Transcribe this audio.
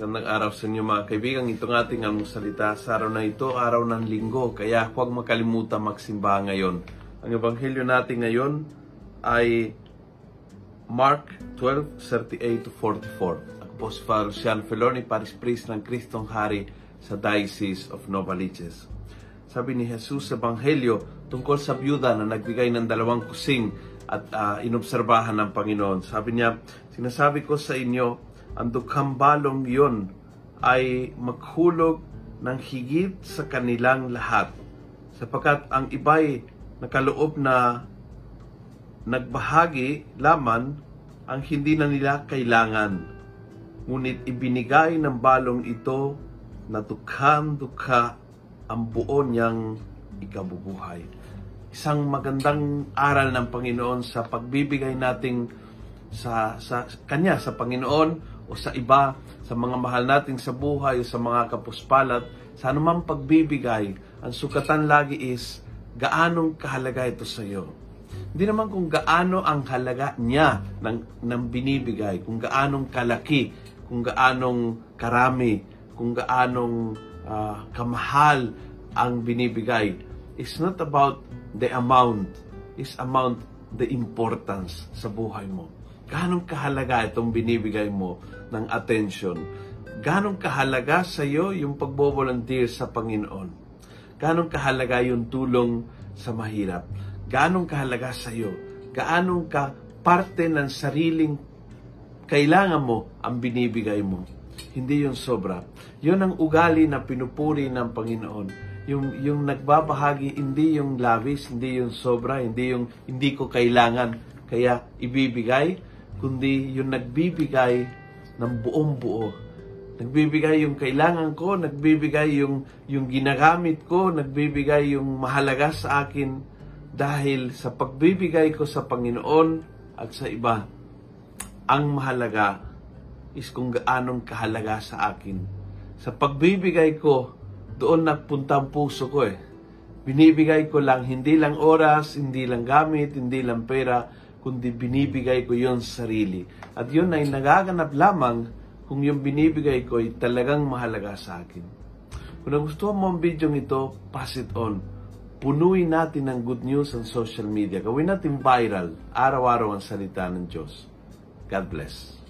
araw sa inyo mga kaibigan. Itong ating almusalita sa araw na ito, araw ng linggo. Kaya huwag makalimutan magsimba ngayon. Ang ebanghelyo natin ngayon ay Mark 12:38 to 44. Ako po si Father Sean Feloni, Paris Priest ng Kristong Hari sa Diocese of Novaliches. Sabi ni Jesus sa Ebanghelyo tungkol sa byuda na nagbigay ng dalawang kusing at uh, inobserbahan ng Panginoon. Sabi niya, sinasabi ko sa inyo, ang dukhang balong iyon ay maghulog ng higit sa kanilang lahat. Sapagkat ang iba'y nakaloob na nagbahagi laman ang hindi na nila kailangan. Ngunit ibinigay ng balong ito na dukhang-dukha ang buo niyang ikabubuhay. Isang magandang aral ng Panginoon sa pagbibigay nating sa, sa Kanya, sa Panginoon, o sa iba, sa mga mahal natin sa buhay o sa mga kapuspalat, sa anumang pagbibigay, ang sukatan lagi is gaanong kahalaga ito sa iyo. Hindi naman kung gaano ang halaga niya ng, ng binibigay, kung gaanong kalaki, kung gaanong karami, kung gaanong uh, kamahal ang binibigay. It's not about the amount, it's amount the importance sa buhay mo. Ganong kahalaga itong binibigay mo ng attention? Ganong kahalaga sa iyo yung pagbo-volunteer sa Panginoon? Ganong kahalaga yung tulong sa mahirap? Ganong kahalaga sa iyo? Gaanong ka parte ng sariling kailangan mo ang binibigay mo? Hindi yung sobra. Yun ang ugali na pinupuri ng Panginoon yung yung nagbabahagi hindi yung lavish, hindi yung sobra, hindi yung hindi ko kailangan kaya ibibigay kundi yung nagbibigay ng buong buo. Nagbibigay yung kailangan ko, nagbibigay yung, yung ginagamit ko, nagbibigay yung mahalaga sa akin dahil sa pagbibigay ko sa Panginoon at sa iba, ang mahalaga is kung gaanong kahalaga sa akin. Sa pagbibigay ko, doon nagpunta ang puso ko eh. Binibigay ko lang, hindi lang oras, hindi lang gamit, hindi lang pera, kundi binibigay ko yon sa sarili. At yun ay nagaganap lamang kung yung binibigay ko ay talagang mahalaga sa akin. Kung nagustuhan mo ang video ito, pass it on. Punuin natin ng good news ang social media. Gawin natin viral, araw-araw ang salita ng Diyos. God bless.